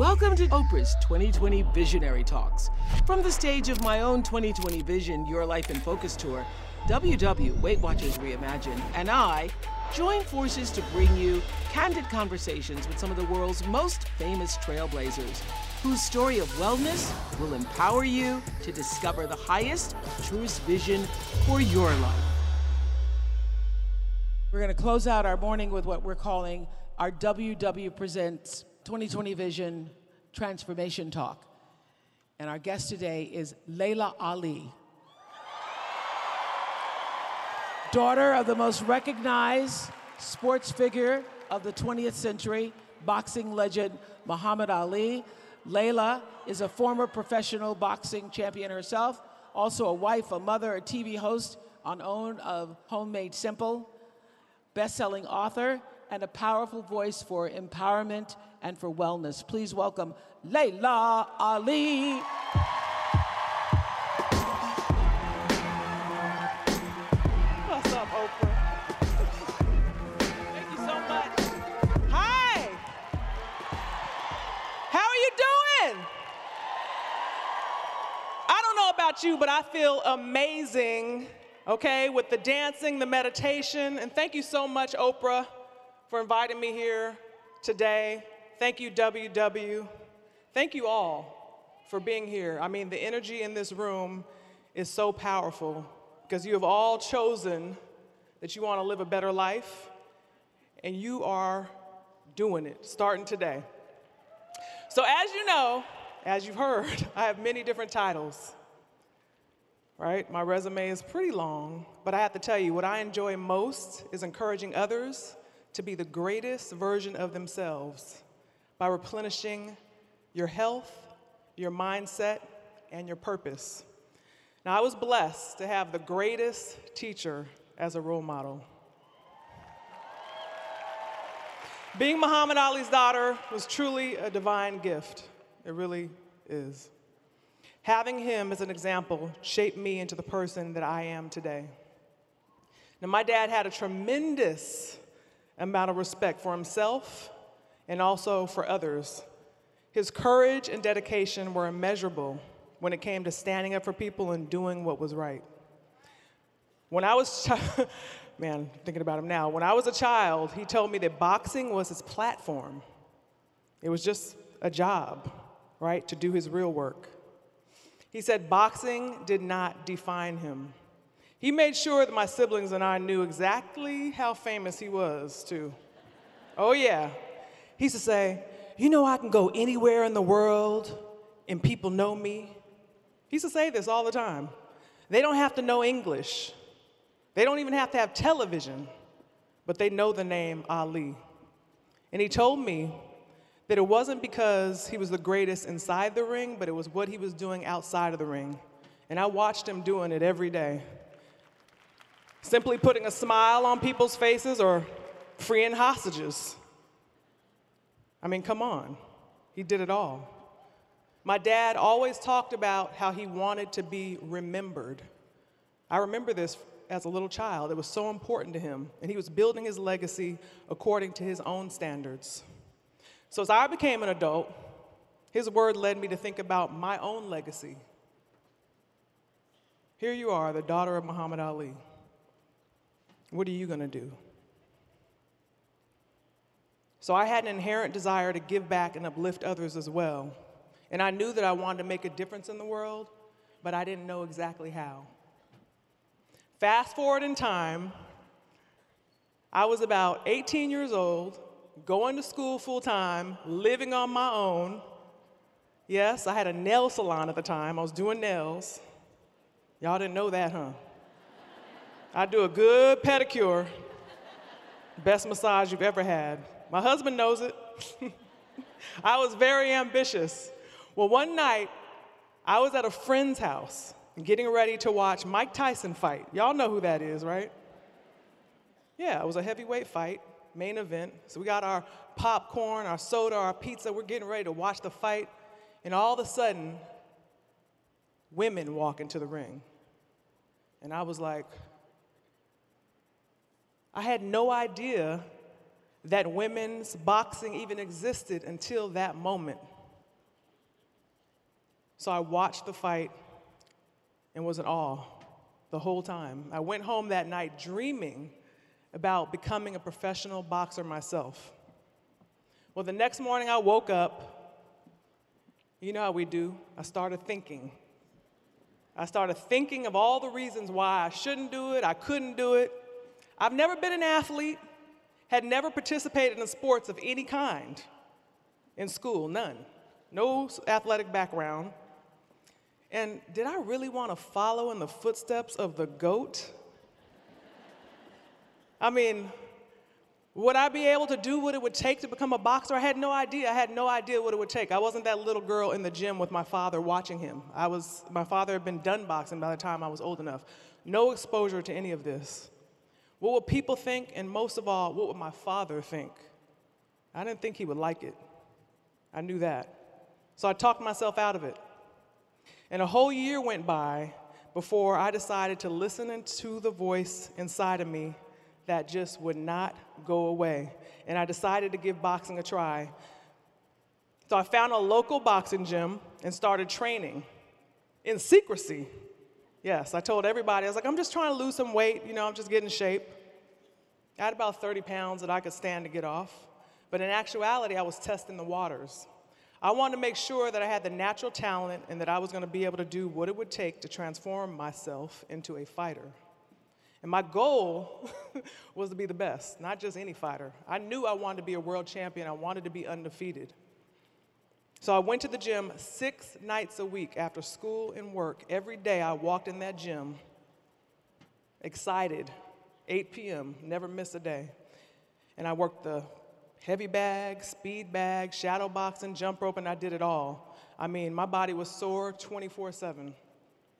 Welcome to Oprah's 2020 Visionary Talks. From the stage of my own 2020 Vision Your Life in Focus tour, WW Weight Watchers Reimagined and I join forces to bring you candid conversations with some of the world's most famous trailblazers whose story of wellness will empower you to discover the highest, truest vision for your life. We're going to close out our morning with what we're calling our WW Presents 2020 Vision Transformation Talk. And our guest today is Laila Ali, daughter of the most recognized sports figure of the 20th century, boxing legend Muhammad Ali. Laila is a former professional boxing champion herself, also a wife, a mother, a TV host on OWN of Homemade Simple, best-selling author, and a powerful voice for empowerment and for wellness. Please welcome Laila Ali. What's up, Oprah? Thank you so much. Hi. How are you doing? I don't know about you, but I feel amazing, okay, with the dancing, the meditation. And thank you so much, Oprah, for inviting me here today. Thank you, WW. Thank you all for being here. I mean, the energy in this room is so powerful because you have all chosen that you want to live a better life, and you are doing it starting today. So, as you know, as you've heard, I have many different titles. Right? My resume is pretty long, but I have to tell you, what I enjoy most is encouraging others to be the greatest version of themselves by replenishing your health, your mindset, and your purpose. Now, I was blessed to have the greatest teacher as a role model. Being Muhammad Ali's daughter was truly a divine gift. It really is. Having him as an example shaped me into the person that I am today. Now, my dad had a tremendous amount of respect for himself and also for others. His courage and dedication were immeasurable when it came to standing up for people and doing what was right. When I was, ch- man, thinking about him now, when I was a child, he told me that boxing was his platform. It was just a job, right, to do his real work. He said boxing did not define him. He made sure that my siblings and I knew exactly how famous he was, too. Oh, yeah. He used to say, You know, I can go anywhere in the world and people know me. He used to say this all the time. They don't have to know English, they don't even have to have television, but they know the name Ali. And he told me that it wasn't because he was the greatest inside the ring, but it was what he was doing outside of the ring. And I watched him doing it every day. Simply putting a smile on people's faces or freeing hostages. I mean, come on. He did it all. My dad always talked about how he wanted to be remembered. I remember this as a little child. It was so important to him, and he was building his legacy according to his own standards. So as I became an adult, his word led me to think about my own legacy. Here you are, the daughter of Muhammad Ali. What are you going to do? So I had an inherent desire to give back and uplift others as well. And I knew that I wanted to make a difference in the world, but I didn't know exactly how. Fast forward in time, I was about 18 years old, going to school full time, living on my own. Yes, I had a nail salon at the time, I was doing nails. Y'all didn't know that, huh? I do a good pedicure, best massage you've ever had. My husband knows it. I was very ambitious. Well, one night, I was at a friend's house getting ready to watch Mike Tyson fight. Y'all know who that is, right? Yeah, it was a heavyweight fight, main event. So we got our popcorn, our soda, our pizza. We're getting ready to watch the fight. And all of a sudden, women walk into the ring. And I was like, I had no idea that women's boxing even existed until that moment. So I watched the fight and was in awe the whole time. I went home that night dreaming about becoming a professional boxer myself. Well, the next morning I woke up. You know how we do. I started thinking. I started thinking of all the reasons why I shouldn't do it, I couldn't do it. I've never been an athlete, had never participated in sports of any kind in school, none. No athletic background. And did I really want to follow in the footsteps of the goat? I mean, would I be able to do what it would take to become a boxer? I had no idea. I had no idea what it would take. I wasn't that little girl in the gym with my father watching him. I was, my father had been done boxing by the time I was old enough. No exposure to any of this. What would people think? And most of all, what would my father think? I didn't think he would like it. I knew that. So I talked myself out of it. And a whole year went by before I decided to listen to the voice inside of me that just would not go away. And I decided to give boxing a try. So I found a local boxing gym and started training in secrecy. Yes, I told everybody, I was like, I'm just trying to lose some weight, you know, I'm just getting in shape. I had about 30 pounds that I could stand to get off. But in actuality, I was testing the waters. I wanted to make sure that I had the natural talent and that I was going to be able to do what it would take to transform myself into a fighter. And my goal was to be the best, not just any fighter. I knew I wanted to be a world champion, I wanted to be undefeated. So I went to the gym six nights a week after school and work. Every day I walked in that gym excited, 8 p.m., never missed a day. And I worked the heavy bag, speed bag, shadow boxing, jump rope, and I did it all. I mean, my body was sore 24 7.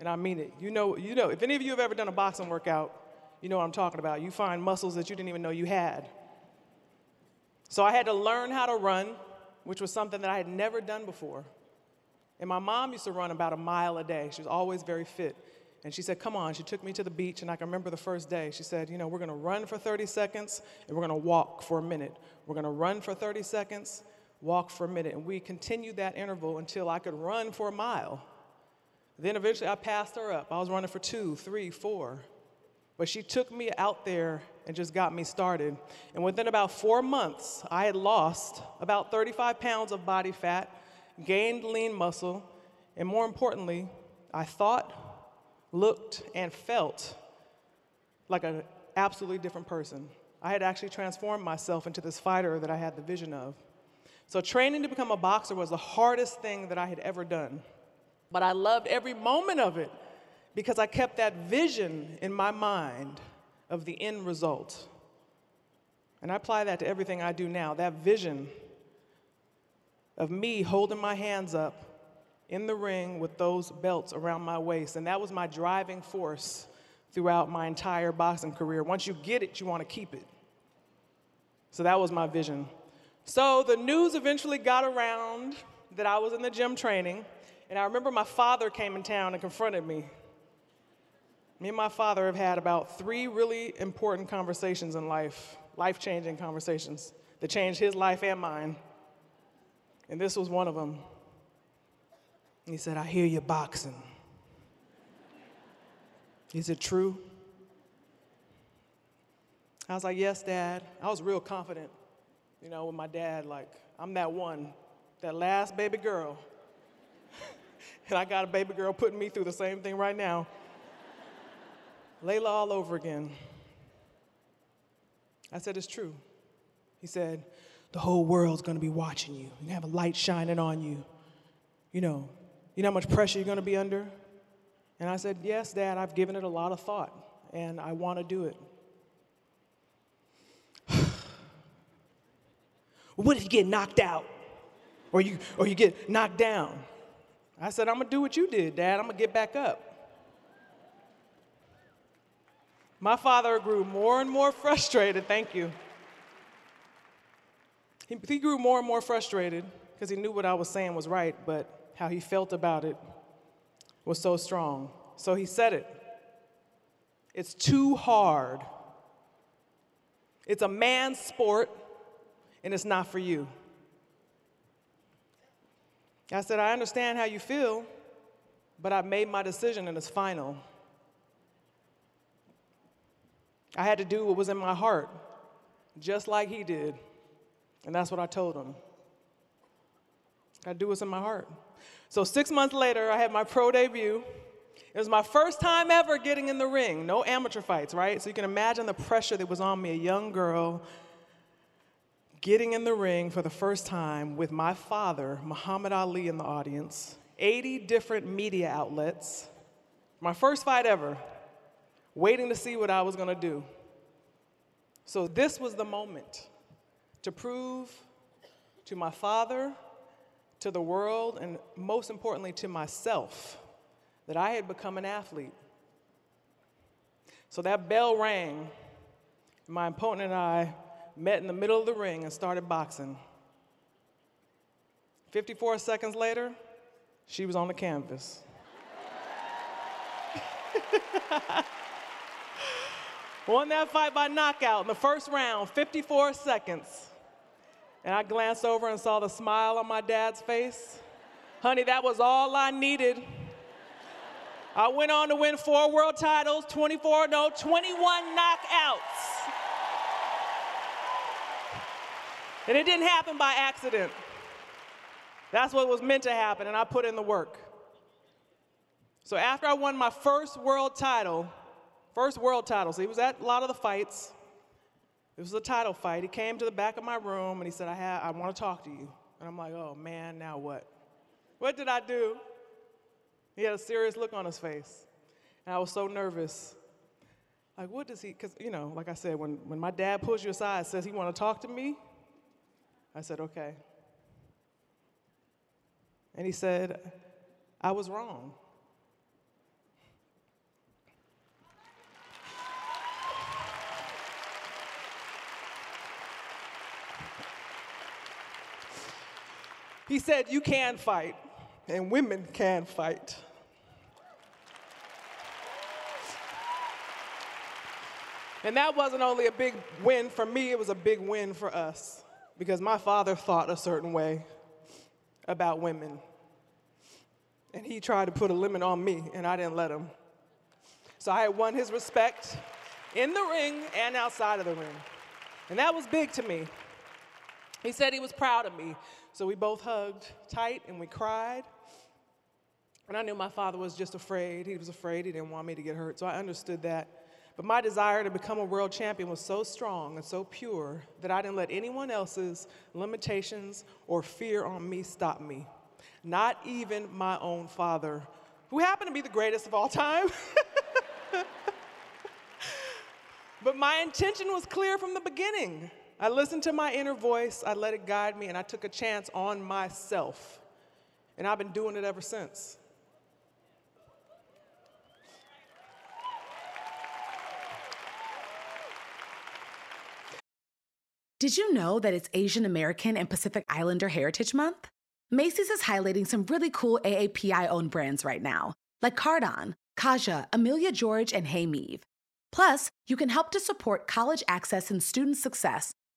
And I mean it. You know, you know, if any of you have ever done a boxing workout, you know what I'm talking about. You find muscles that you didn't even know you had. So I had to learn how to run, which was something that I had never done before. And my mom used to run about a mile a day. She was always very fit. And she said, Come on. She took me to the beach, and I can remember the first day. She said, You know, we're going to run for 30 seconds, and we're going to walk for a minute. We're going to run for 30 seconds, walk for a minute. And we continued that interval until I could run for a mile. Then eventually I passed her up. I was running for two, three, four. But she took me out there and just got me started. And within about four months, I had lost about 35 pounds of body fat, gained lean muscle, and more importantly, I thought looked, and felt like an absolutely different person. I had actually transformed myself into this fighter that I had the vision of. So, training to become a boxer was the hardest thing that I had ever done. But I loved every moment of it because I kept that vision in my mind of the end result. And I apply that to everything I do now that vision of me holding my hands up in the ring with those belts around my waist. And that was my driving force throughout my entire boxing career. Once you get it, you want to keep it. So that was my vision. So the news eventually got around that I was in the gym training. And I remember my father came in town and confronted me. Me and my father have had about three really important conversations in life, life changing conversations that changed his life and mine. And this was one of them. He said, I hear you boxing. Is it true? I was like, Yes, Dad. I was real confident, you know, with my dad. Like, I'm that one, that last baby girl. and I got a baby girl putting me through the same thing right now. Laila all over again. I said, It's true. He said, The whole world's gonna be watching you. You have a light shining on you. You know, you know how much pressure you're gonna be under? And I said, Yes, Dad, I've given it a lot of thought, and I wanna do it. what if you get knocked out? Or you, or you get knocked down? I said, I'm gonna do what you did, Dad. I'm gonna get back up. My father grew more and more frustrated, thank you. He, he grew more and more frustrated because he knew what I was saying was right, but how he felt about it was so strong. So he said it. It's too hard. It's a man's sport, and it's not for you. I said, I understand how you feel, but I've made my decision and it's final. I had to do what was in my heart, just like he did. And that's what I told him. I do what's in my heart. So six months later, I had my pro debut. It was my first time ever getting in the ring. No amateur fights, right? So you can imagine the pressure that was on me, a young girl getting in the ring for the first time with my father, Muhammad Ali, in the audience, 80 different media outlets. My first fight ever waiting to see what I was going to do. So, this was the moment to prove to my father, to the world, and most importantly to myself that I had become an athlete. So that bell rang. My opponent and I met in the middle of the ring and started boxing. 54 seconds later, she was on the canvas. Won that fight by knockout in the first round, 54 seconds. And I glanced over and saw the smile on my dad's face. Honey, that was all I needed. I went on to win four world titles, 24 no, 21 knockouts. And it didn't happen by accident. That's what was meant to happen, and I put in the work. So after I won my first world title, First world title. So he was at a lot of the fights. It was a title fight. He came to the back of my room and he said, I, have, I want to talk to you. And I'm like, oh man, now what? What did I do? He had a serious look on his face. And I was so nervous. Like, what does he, because, you know, like I said, when, when my dad pulls you aside says he want to talk to me, I said, okay. And he said, I was wrong. He said, You can fight, and women can fight. And that wasn't only a big win for me, it was a big win for us because my father thought a certain way about women. And he tried to put a limit on me, and I didn't let him. So I had won his respect in the ring and outside of the ring. And that was big to me. He said he was proud of me so we both hugged tight and we cried. And I knew my father was just afraid. He was afraid. He didn't want me to get hurt. So I understood that. But my desire to become a world champion was so strong and so pure that I didn't let anyone else's limitations or fear on me stop me. Not even my own father, who happened to be the greatest of all time. but my intention was clear from the beginning. I listened to my inner voice, I let it guide me, and I took a chance on myself. And I've been doing it ever since. Did you know that it's Asian American and Pacific Islander Heritage Month? Macy's is highlighting some really cool AAPI owned brands right now, like Cardon Kaja, Amelia George, and Hey Meave. Plus, you can help to support college access and student success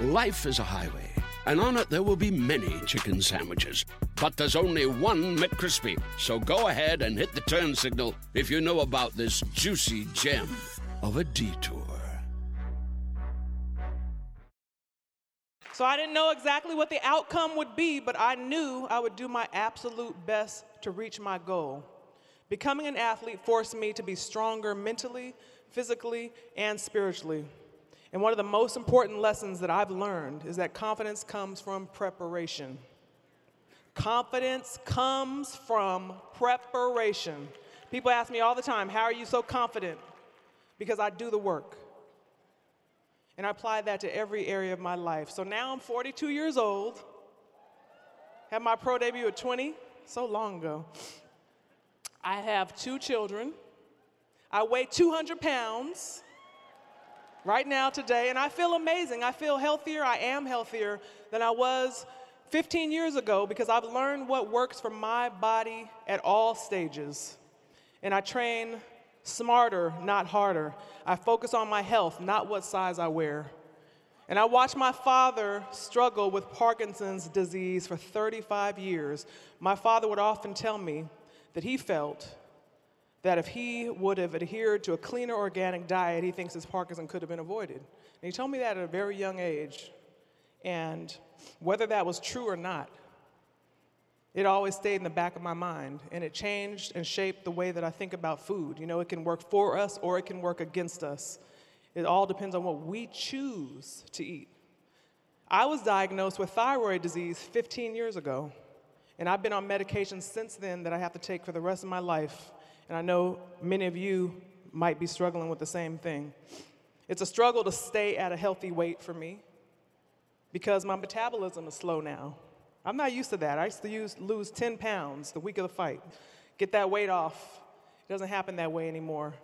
Life is a highway, and on it there will be many chicken sandwiches. But there's only one McCrispy. So go ahead and hit the turn signal if you know about this juicy gem of a detour. So I didn't know exactly what the outcome would be, but I knew I would do my absolute best to reach my goal. Becoming an athlete forced me to be stronger mentally, physically, and spiritually. And one of the most important lessons that I've learned is that confidence comes from preparation. Confidence comes from preparation. People ask me all the time, How are you so confident? Because I do the work. And I apply that to every area of my life. So now I'm 42 years old, had my pro debut at 20, so long ago. I have two children. I weigh 200 pounds right now, today, and I feel amazing. I feel healthier. I am healthier than I was 15 years ago because I've learned what works for my body at all stages. And I train smarter, not harder. I focus on my health, not what size I wear. And I watched my father struggle with Parkinson's disease for 35 years. My father would often tell me that he felt that if he would have adhered to a cleaner organic diet, he thinks his Parkinson could have been avoided. And he told me that at a very young age. And whether that was true or not, it always stayed in the back of my mind. And it changed and shaped the way that I think about food. You know, it can work for us or it can work against us. It all depends on what we choose to eat. I was diagnosed with thyroid disease 15 years ago. And I've been on medication since then that I have to take for the rest of my life and I know many of you might be struggling with the same thing. It's a struggle to stay at a healthy weight for me because my metabolism is slow now. I'm not used to that. I used to use, lose 10 pounds the week of the fight, get that weight off. It doesn't happen that way anymore.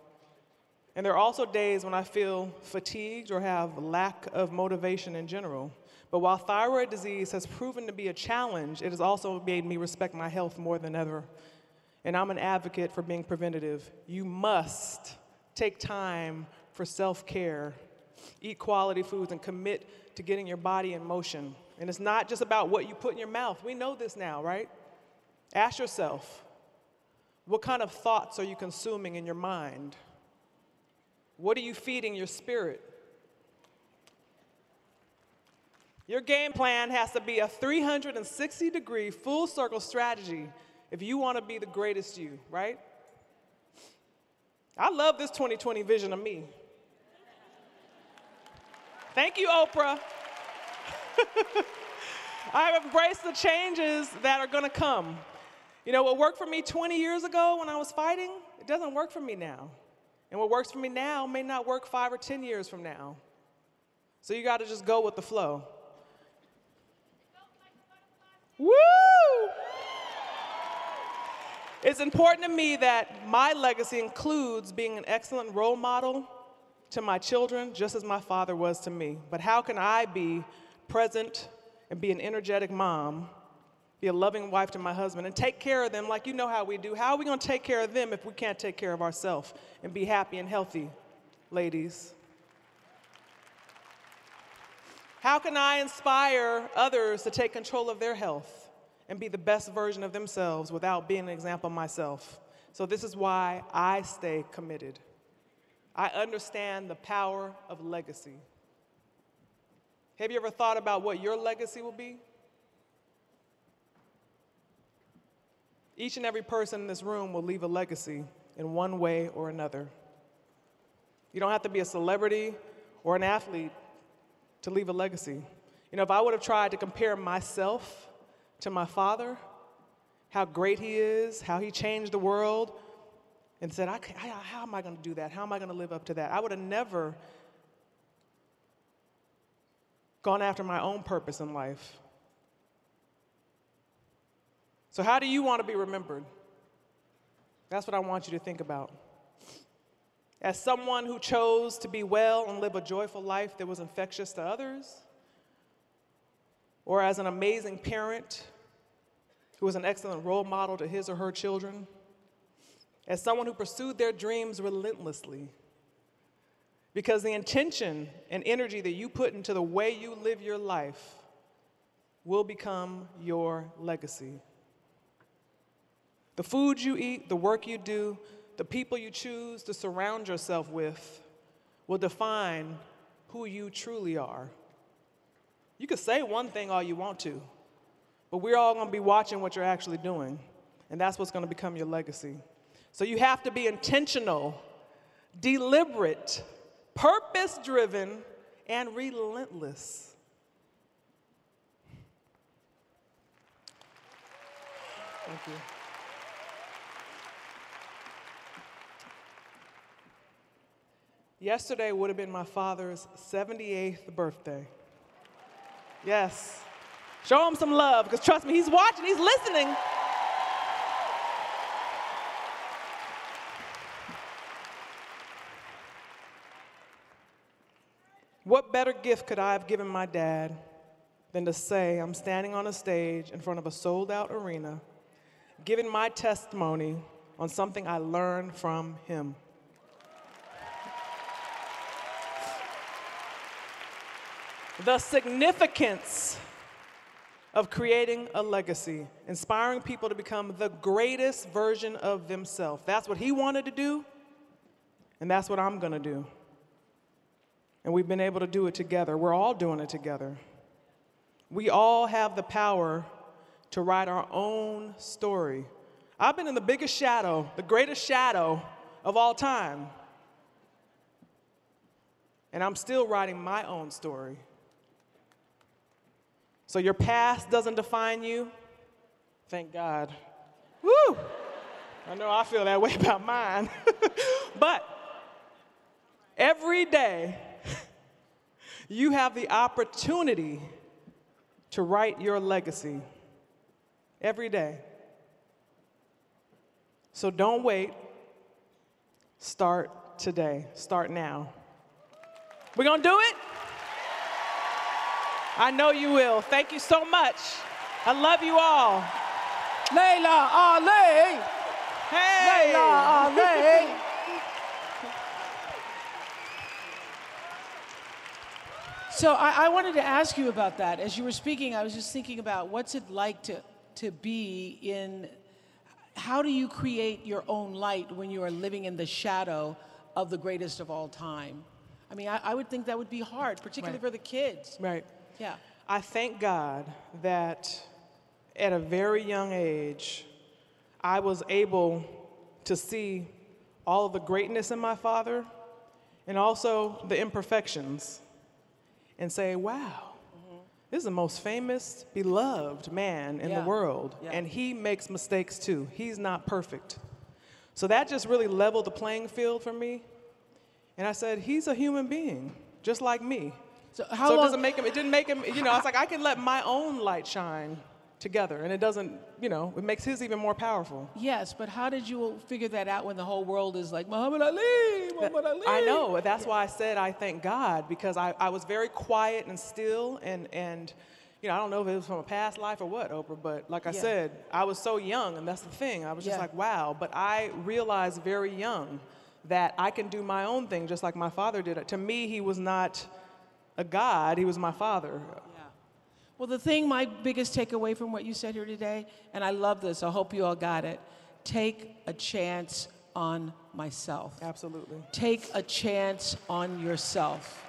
And there are also days when I feel fatigued or have lack of motivation in general. But while thyroid disease has proven to be a challenge, it has also made me respect my health more than ever and I'm an advocate for being preventative. You must take time for self care, eat quality foods, and commit to getting your body in motion. And it's not just about what you put in your mouth. We know this now, right? Ask yourself what kind of thoughts are you consuming in your mind? What are you feeding your spirit? Your game plan has to be a 360 degree full circle strategy if you want to be the greatest you, right? I love this 2020 vision of me. Thank you, Oprah. I have embraced the changes that are going to come. You know, what worked for me 20 years ago when I was fighting, it doesn't work for me now. And what works for me now may not work five or 10 years from now. So you got to just go with the flow. Woo! It's important to me that my legacy includes being an excellent role model to my children just as my father was to me. But how can I be present and be an energetic mom, be a loving wife to my husband, and take care of them like you know how we do? How are we going to take care of them if we can't take care of ourselves and be happy and healthy, ladies? How can I inspire others to take control of their health and be the best version of themselves without being an example myself? So, this is why I stay committed. I understand the power of legacy. Have you ever thought about what your legacy will be? Each and every person in this room will leave a legacy in one way or another. You don't have to be a celebrity or an athlete to leave a legacy. You know, if I would have tried to compare myself to my father, how great he is, how he changed the world, and said, I, I, How am I going to do that? How am I going to live up to that? I would have never gone after my own purpose in life. So, how do you want to be remembered? That's what I want you to think about. As someone who chose to be well and live a joyful life that was infectious to others, or as an amazing parent who was an excellent role model to his or her children, as someone who pursued their dreams relentlessly. Because the intention and energy that you put into the way you live your life will become your legacy. The food you eat, the work you do, the people you choose to surround yourself with will define who you truly are. You can say one thing all you want to, but we're all going to be watching what you're actually doing, and that's what's going to become your legacy. So you have to be intentional, deliberate, purpose driven, and relentless. Thank you. Yesterday would have been my father's 78th birthday. Yes. Show him some love, because trust me, he's watching, he's listening. What better gift could I have given my dad than to say I'm standing on a stage in front of a sold out arena, giving my testimony on something I learned from him? the significance of creating a legacy, inspiring people to become the greatest version of themselves. That's what he wanted to do, and that's what I'm gonna do. And we've been able to do it together. We're all doing it together. We all have the power to write our own story. I've been in the biggest shadow, the greatest shadow of all time. And I'm still writing my own story. So your past doesn't define you. Thank God. Woo! I know I feel that way about mine. but every day, you have the opportunity to write your legacy. Every day. So don't wait. Start today. Start now. We're going to do it? I know you will. Thank you so much. I love you all. Laila Ali. Hey. Laila Ali. so I, I wanted to ask you about that. As you were speaking, I was just thinking about what's it like to, to be in, how do you create your own light when you are living in the shadow of the greatest of all time? I mean, I, I would think that would be hard, particularly Right. for the kids. Right. Yeah. I thank God that at a very young age, I was able to see all of the greatness in my father and also the imperfections and say, wow, this is the most famous, beloved man in Yeah. the world. Yeah. And he makes mistakes too. He's not perfect. So that just really leveled the playing field for me. And I said, he's a human being, just like me. So how so it doesn't make him, it didn't make him, you know, I was like, I can let my own light shine together. And it doesn't, you know, it makes his even more powerful. Yes, but how did you figure that out when the whole world is like Muhammad Ali, Muhammad Ali? I know. That's why I said I thank God because I, I was very quiet and still and and you know, I don't know if it was from a past life or what, Oprah, but like I Yeah. said, I was so young and that's the thing. I was just Yeah. like, wow. But I realized very young that I can do my own thing just like my father did. To me, he was not a God, he was my father. Yeah. Well, the thing, my biggest takeaway from what you said here today, and I love this, I hope you all got it take a chance on myself. Absolutely. Take a chance on yourself.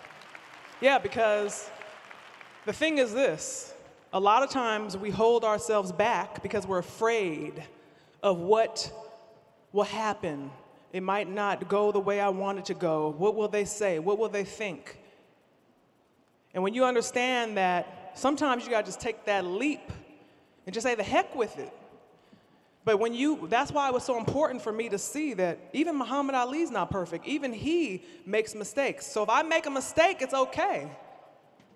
Yeah, because the thing is this a lot of times we hold ourselves back because we're afraid of what will happen. It might not go the way I want it to go. What will they say? What will they think? And when you understand that, sometimes you gotta just take that leap and just say, the heck with it. But when you, that's why it was so important for me to see that even Muhammad Ali's not perfect. Even he makes mistakes. So if I make a mistake, it's okay.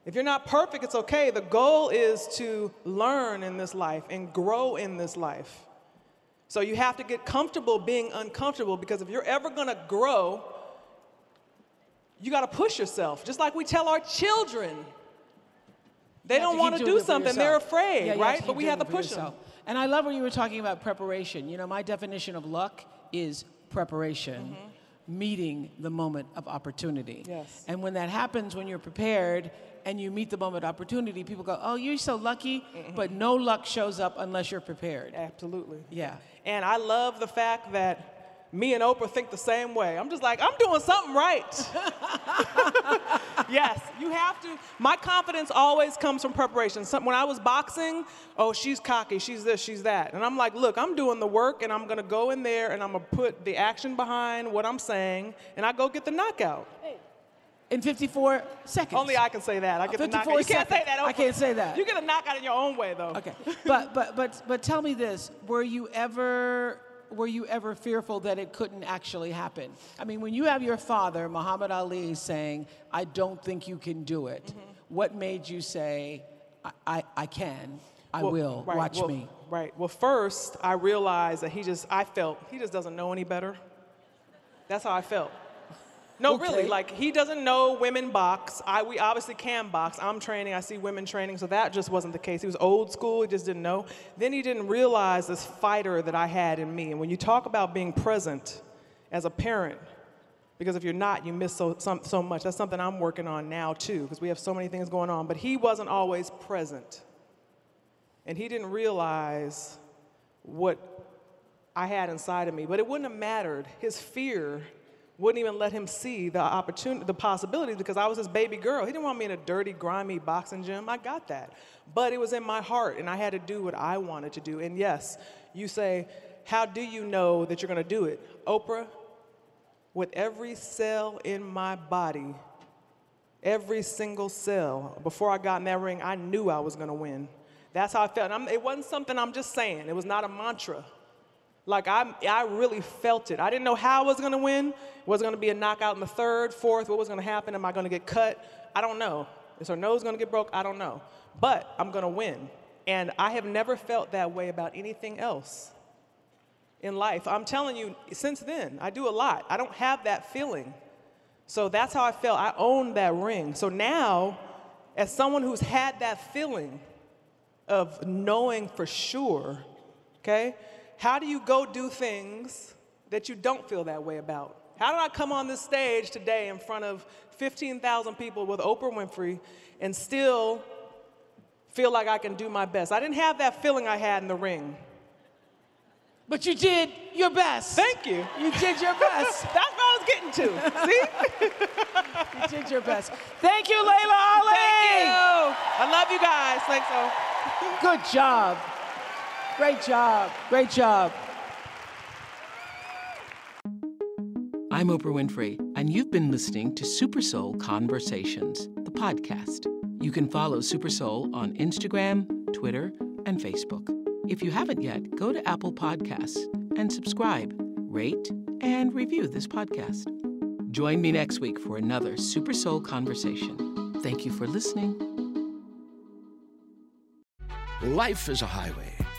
If you're not perfect, it's okay. The goal is to learn in this life and grow in this life. So you have to get comfortable being uncomfortable because if you're ever gonna grow, you gotta push yourself. Just like we tell our children. They don't wanna do something, they're afraid, Yeah, right? but we have to push them. And I love when you were talking about preparation. You know, my definition of luck is preparation, meeting the moment of opportunity. Mm-hmm. Yes. And when that happens, when you're prepared and you meet the moment of opportunity, people go, "Oh, you're so lucky," but no luck shows up unless you're prepared. Absolutely. Yeah. And I love the fact that me and Oprah think the same way. I'm just like, I'm doing something right. yes, you have to. My confidence always comes from preparation. Some, when I was boxing, oh, she's cocky, she's this, she's that. And I'm like, look, I'm doing the work and I'm going to go in there and I'm going to put the action behind what I'm saying and I go get the knockout. In 54 seconds. Only I can say that. I get the 54 knockout. You can't say that. I can't say that. You get a knockout in your own way, though. Okay, but but but but tell me this: Were you ever were you ever fearful that it couldn't actually happen? I mean, when you have your father, Muhammad Ali, saying, "I don't think you can do it," Mm-hmm. what made you say, "I I, I can, I Well, will, right, watch well- me"? Right. Well, first, I realized that he just, I felt, he just doesn't know any better. That's how I felt. No, really. Like, he doesn't know women box. I, we obviously can box. I'm training, I see women training, so that just wasn't the case. He was old school, he just didn't know. Then he didn't realize this fighter that I had in me. And when you talk about being present as a parent, because if you're not, you miss so, some, so much. That's something I'm working on now, too, because we have so many things going on. But he wasn't always present. And he didn't realize what I had inside of me. But it wouldn't have mattered. His fear wouldn't even let him see the opportunity, the possibilities, because I was his baby girl. He didn't want me in a dirty, grimy boxing gym. I got that. But it was in my heart, and I had to do what I wanted to do. And yes, you say, How do you know that you're gonna do it? Oprah, with every cell in my body, every single cell, before I got in that ring, I knew I was gonna win. That's how I felt. It wasn't something I'm just saying, it was not a mantra. Like I, I really felt it. I didn't know how I was gonna win. Was it gonna be a knockout in the third, fourth? What was gonna happen? Am I gonna get cut? I don't know. Is her nose gonna get broke? I don't know. But I'm gonna win. And I have never felt that way about anything else in life. I'm telling you, since then, I do a lot. I don't have that feeling. So that's how I felt. I own that ring. So now, as someone who's had that feeling of knowing for sure, okay, how do you go do things that you don't feel that way about? How did I come on this stage today in front of 15,000 people with Oprah Winfrey and still feel like I can do my best? I didn't have that feeling I had in the ring. But you did your best. Thank you. You did your best. That's what I was getting to. See? you did your best. Thank you, Laila Ali. Thank you. I love you guys. Thanks so. Good job. Great job. Great job. I'm Oprah Winfrey, and you've been listening to Super Soul Conversations, the podcast. You can follow Super Soul on Instagram, Twitter, and Facebook. If you haven't yet, go to Apple Podcasts and subscribe, rate, and review this podcast. Join me next week for another Super Soul Conversation. Thank you for listening. Life is a highway,